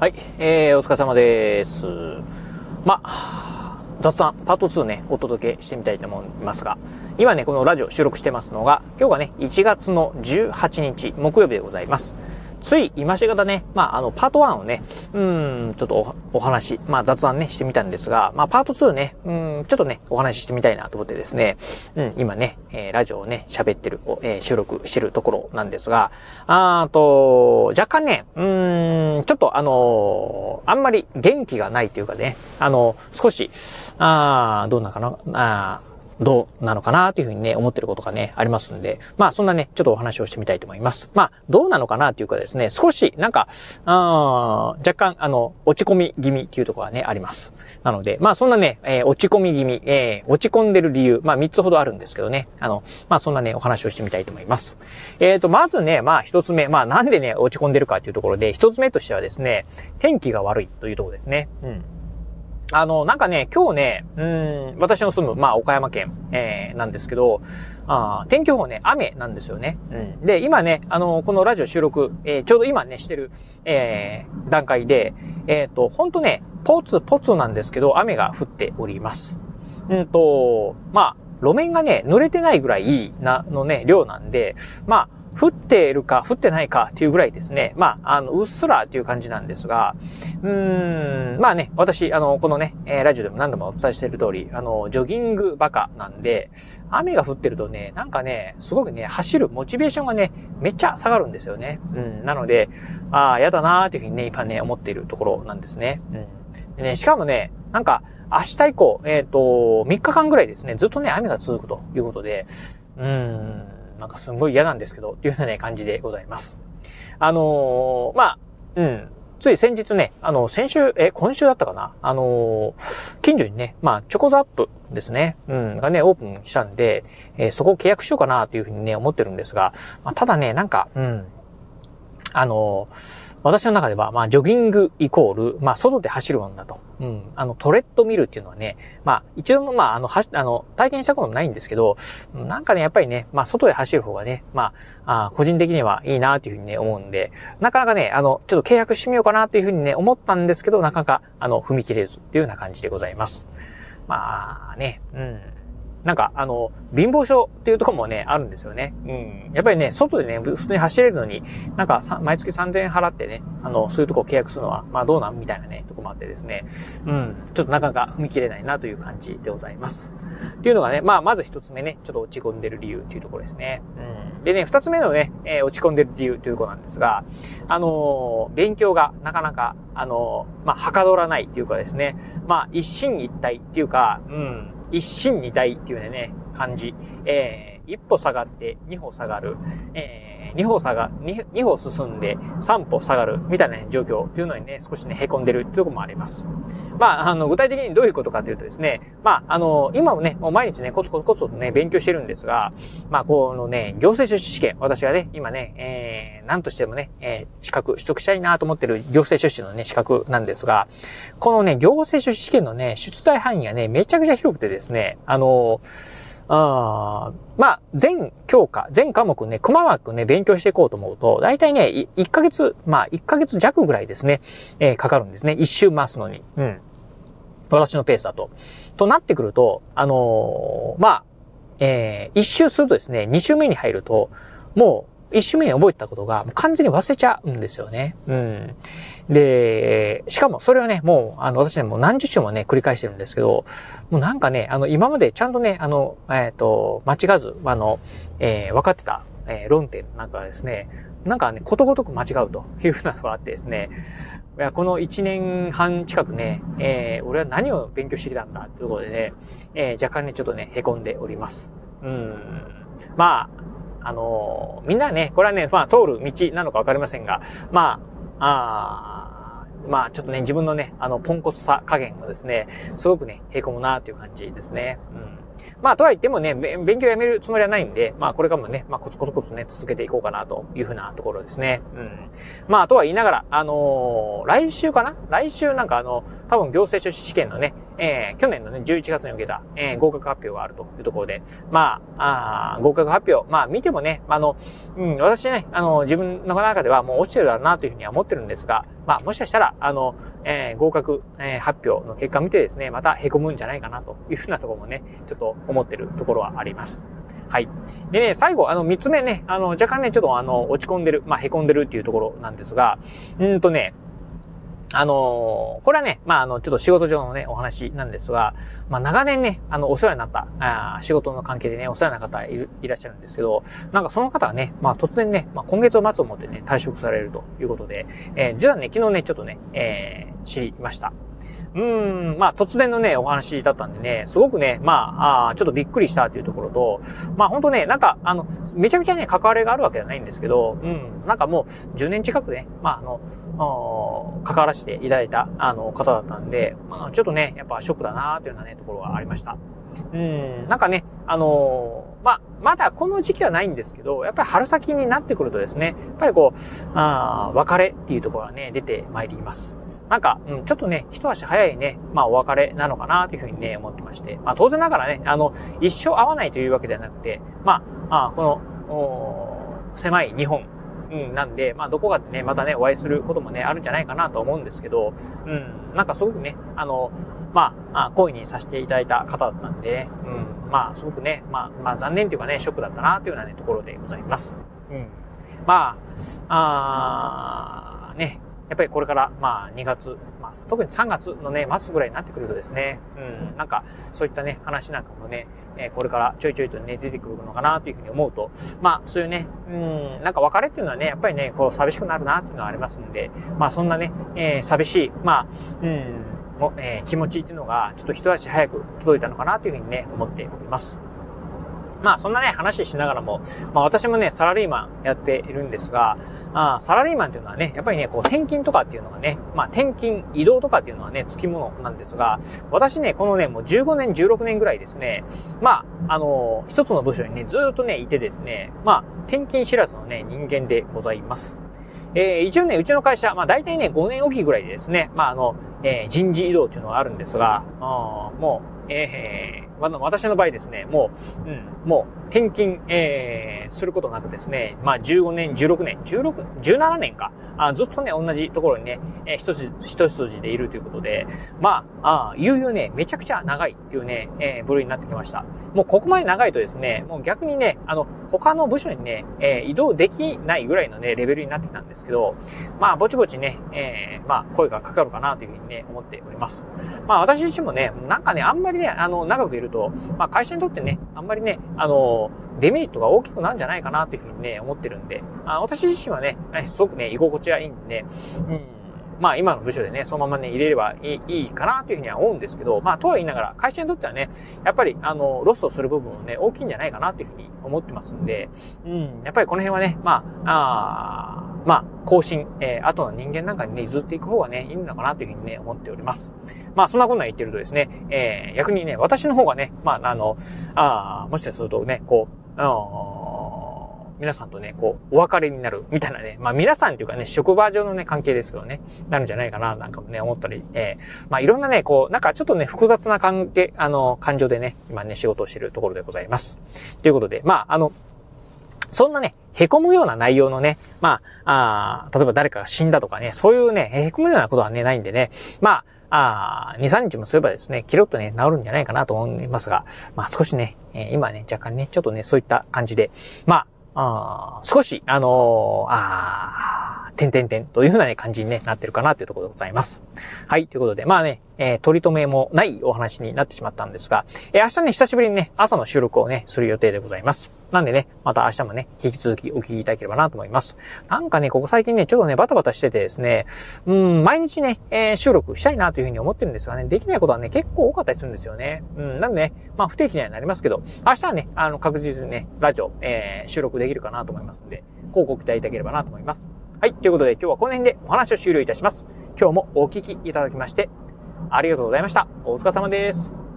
はい、えー、お疲れ様です。ま、雑談パート2ね、お届けしてみたいと思いますが、今ね、このラジオ収録してますのが、今日がね、1月の18日、木曜日でございます。つい今しがたね、まあ、あの、パート1をね、うん、ちょっとお話、まあ、雑談ね、してみたんですが、まあ、パート2ね、うん、ちょっとね、お話ししてみたいなと思ってですね、うん、今ね、えー、ラジオをね、喋ってる、えー、収録してるところなんですが、あと、若干ね、うん、ちょっとあのー、あんまり元気がないというかね、あの少し、あどうなのかな、あどうなのかなというふうにね、思ってることがね、ありますんで、まあそんなね、ちょっとお話をしてみたいと思います。まあ、どうなのかなというかですね、少し、なんか、あ若干、あの、落ち込み気味っていうところがね、あります。なので、まあそんなね、えー、落ち込み気味、えー、落ち込んでる理由、まあ3つほどあるんですけどね、あの、まあそんなね、お話をしてみたいと思います。えっ、ー、と、まずね、まあ一つ目、まあなんでね、落ち込んでるかっていうところで、一つ目としてはですね、天気が悪いというところですね。うん。あの、なんかね、今日ね、うん、私の住む、まあ、岡山県、えー、なんですけど、あ天気予報ね、雨なんですよね。うん。で、今ね、あの、このラジオ収録、えー、ちょうど今ね、してる、えー、段階で、えっ、ー、と、ほんとね、ポツポツなんですけど、雨が降っております。うんと、まあ、路面がね、濡れてないぐらいな、のね、量なんで、まあ、降っているか降ってないかっていうぐらいですね。まあ、あの、うっすらっていう感じなんですが、うーん、まあね、私、あの、このね、え、ラジオでも何度もお伝えしている通り、あの、ジョギングバカなんで、雨が降ってるとね、なんかね、すごくね、走るモチベーションがね、めっちゃ下がるんですよね。うん、なので、ああ、やだなーっていうふうにね、今ね、思っているところなんですね。うん。ね、しかもね、なんか、明日以降、えっ、ー、と、3日間ぐらいですね、ずっとね、雨が続くということで、うーん、なんかすんごい嫌なんですけど、っていうようなね、感じでございます。あのー、まあ、うん。つい先日ね、あの、先週、え、今週だったかな？あのー、近所にね、まあ、チョコザップですね、うん、がね、オープンしたんで、えー、そこを契約しようかなというふうにね、思ってるんですが、まあ、ただね、なんか、うん、あの私の中では、まあ、ジョギングイコール、まあ、外で走るもんだと。うん。あの、トレッドミルっていうのはね、まあ、一応も、まあ、あの、はあの、体験したこともないんですけど、なんかね、やっぱりね、まあ、外で走る方がね、まあ、あ個人的にはいいなというふうにね、思うんで、なかなかね、あの、ちょっと契約してみようかなというふうにね、思ったんですけど、なかなか、あの、踏み切れずっていうような感じでございます。まあ、ね、うん。なんか、あの、貧乏症っていうところもね、あるんですよね。うん。やっぱりね、外でね、普通に走れるのに、なんか、毎月3000円払ってね、あの、そういうとこを契約するのは、まあどうなんみたいなね、とこもあってですね。うん。ちょっとなかなか踏み切れないなという感じでございます。っていうのがね、まあまず一つ目ね、ちょっと落ち込んでる理由っていうところですね。うん。でね、二つ目のね、えー、落ち込んでる理由というところなんですが、あのー、勉強がなかなか、あのー、まあ、はかどらないっていうかですね、まあ、一進一退っていうか、うん。一心二体っていうね、感じ。えー、一歩下がって二歩下がる。えー2歩下が、2, 歩進んで3歩下がるみたいな、ね、状況っていうのにね、少しね、凹んでるっていうところもあります。まあ、あの、具体的にどういうことかというとですね、まあ、あの、今もね、もう毎日ね、コツコツコツとね、勉強してるんですが、まあ、このね、行政書士試験、私がね、今ね、えー、なんとしてもね、えー、資格取得したいなと思ってる行政書士のね、資格なんですが、このね、行政書士試験のね、出題範囲がね、めちゃくちゃ広くてですね、あのーあまあ、全教科、全科目ね、くまなくね、勉強していこうと思うと、大体ね、1ヶ月、まあ、1ヶ月弱ぐらいですね、えー、かかるんですね。1周回すのに。うん。私のペースだと。となってくると、あのー、まあ、えー、1周するとですね、2周目に入ると、もう、一周目に覚えたことが完全に忘れちゃうんですよね。うん。で、しかもそれはね、もう、あの、私ね、もう何十週もね、繰り返してるんですけど、もうなんかね、あの、今までちゃんとね、あの、えっ、ー、と、間違わず、あの、えー、分かってた、えー、論点なんかですね、なんかね、ことごとく間違うというふうなのがあってですね、いや、この1年半近くね、えー、俺は何を勉強してきたんだっていうところでね、えー、若干ね、ちょっとね、凹んでおります。うん。まあ、あのー、みんなね、これはね、まあ、通る道なのかわかりませんが、まあ、あまあ、ちょっとね、自分のね、あの、ポンコツさ加減がですね、すごくね、へこむなっていう感じですね。うん。まあ、とは言ってもね、勉強やめるつもりはないんで、まあ、これからもね、まあ、コツコツコツね、続けていこうかなというふうなところですね。うん。まあ、とは言いながら、あのー、来週かな？来週なんかあの、多分行政書士試験のね、えー、去年のね、11月に受けた、えー、合格発表があるというところで、まあ、あ合格発表、まあ、見てもね、あの、うん、私ね、あの、自分の中ではもう落ちてるだろうなというふうには思ってるんですが、まあ、もしかしたら、あの、えー、合格、えー、発表の結果見てですね、また凹むんじゃないかなというふうなところもね、ちょっと思ってるところはあります。はい。でね、最後、あの、三つ目ね、あの、若干ね、ちょっとあの、落ち込んでる、まあ、凹んでるっていうところなんですが、うんとね、あのー、これはね、まあ、あの、ちょっと仕事上のね、お話なんですが、まあ、長年ね、あの、お世話になった、あ仕事の関係でね、お世話な方いいらっしゃるんですけど、なんかその方はね、まあ、突然ね、まあ、今月を末をもってね、退職されるということで、えー、実はね、昨日ね、ちょっとね、えー、知りました。うん、まあ突然のね、お話だったんでね、すごくね、まあ、あちょっとびっくりしたというところと、まあ本当ね、なんか、あの、めちゃくちゃね、関わりがあるわけじゃないんですけど、うん、なんかもう10年近くね、まああの、関わらせていただいた、あの、方だったんで、まあちょっとね、やっぱショックだなというようなね、ところがありました。うん、なんかね、あのー、まあ、まだこの時期はないんですけど、やっぱり春先になってくるとですね、やっぱりこう、あ別れっていうところがね、出てまいります。なんか、うん、ちょっとね、一足早いね、まあお別れなのかなというふうにね、思ってまして。まあ当然ながらね、あの、一生会わないというわけではなくて、まあ、あこの、狭い日本、うん、なんで、まあどこかでね、またね、お会いすることもね、あるんじゃないかなと思うんですけど、うん、なんかすごくね、あの、まあ、好意にさせていただいた方だったんで、うん、まあすごくね、まあ、まあ残念というかね、ショックだったなというようなね、ところでございます。うん。まあ、あね、やっぱりこれから、まあ、2月、まあ、特に3月のね、末ぐらいになってくるとですね、うん、なんか、そういったね、話なんかもね、え、これからちょいちょいとね、出てくるのかなというふうに思うと、まあ、そういうね、うん、なんか別れっていうのはね、やっぱりね、こう、寂しくなるなっていうのはありますんで、まあ、そんなね、えー、寂しい、まあ、うん、も、えー、気持ちっていうのが、ちょっと一足早く届いたのかなというふうにね、思っております。まあそんなね、話しながらも、まあ私もね、サラリーマンやっているんですが、あサラリーマンっていうのはね、やっぱりね、こう転勤とかっていうのがね、まあ転勤、移動とかっていうのはね、付き物なんですが、私ね、このね、もう15年、16年ぐらいですね、まあ、あのー、一つの部署にね、ずっとね、いてですね、まあ、転勤知らずのね、人間でございます。えー、一応ね、うちの会社、まあ大体ね、5年おきぐらいでですね、まああの、えー、人事異動っていうのがあるんですが、あもう、えー、私の場合ですね、もう、うん、もう転勤、えー、することなくですね、まあ15年、16年、16、17年か、あずっとね、同じところにね、えー、一筋、一筋でいるということで、まあ、あいよいよね、めちゃくちゃ長いっていうね、えー、部類になってきました。もうここまで長いとですね、もう逆にね、あの、他の部署にね、えー、移動できないぐらいのね、レベルになってきたんですけど、まあ、ぼちぼちね、えー、まあ、声がかかるかなというふうにね、思っております。まあ、私自身もね、なんかね、あんまりね、あの、長くいると、まあ、会社にとってね、あんまりね、あの、デメリットが大きくなんじゃないかなというふうにね、思ってるんで、あ私自身はね、すごくね、居心地がいいんでね、うん、まあ今の部署でね、そのままね、入れればいいいいかなというふうには思うんですけど、まあとは言いながら、会社にとってはね、やっぱりあの、ロストする部分もね、大きいんじゃないかなというふうに思ってますんで、うん、やっぱりこの辺はね、まあ、あまあ、更新、えー、後の人間なんかにね、譲っていく方がね、いいのかなというふうにね、思っております。まあ、そんなこと言ってるとですね、えー、逆にね、私の方がね、まあ、あの、ああもしかするとね、こう、あの皆さんとね、こう、お別れになる、みたいなね、まあ皆さんっていうかね、職場上のね、関係ですけどね、なるんじゃないかな、なんかもね、思ったり、えー、まあいろんなね、こう、なんかちょっとね、複雑な関係、あの、感情でね、今ね、仕事をしているところでございます。ということで、まあ、あの、そんなね、凹むような内容のね、まあ、あ例えば誰かが死んだとかね、そういうね、凹むようなことはね、ないんでね、まあ、あ2、3日もすればですね、キロッとね、治るんじゃないかなと思いますが、まあ少しね、えー、今ね、若干ね、ちょっとね、そういった感じで、まあ、あ少し、あのー、あ点々点というふうな、ね、感じに、ね、なってるかなというところでございます。はい、ということで、まあね、えー、取り留めもないお話になってしまったんですが、えー、明日ね、久しぶりにね、朝の収録をね、する予定でございます。なんでね、また明日もね、引き続きお聞きいただければなと思います。なんかね、ここ最近ね、ちょっとね、バタバタしててですね、うん、毎日ね、えー、収録したいなというふうに思ってるんですがね、できないことはね、結構多かったりするんですよね。うん、なんでね、まあ不定期にはなりますけど、明日はね、あの、確実にね、ラジオ、えー、収録できるかなと思いますんで、広告期待いただければなと思います。はい、ということで今日はこの辺でお話を終了いたします。今日もお聞きいただきまして、ありがとうございました。お疲れ様です。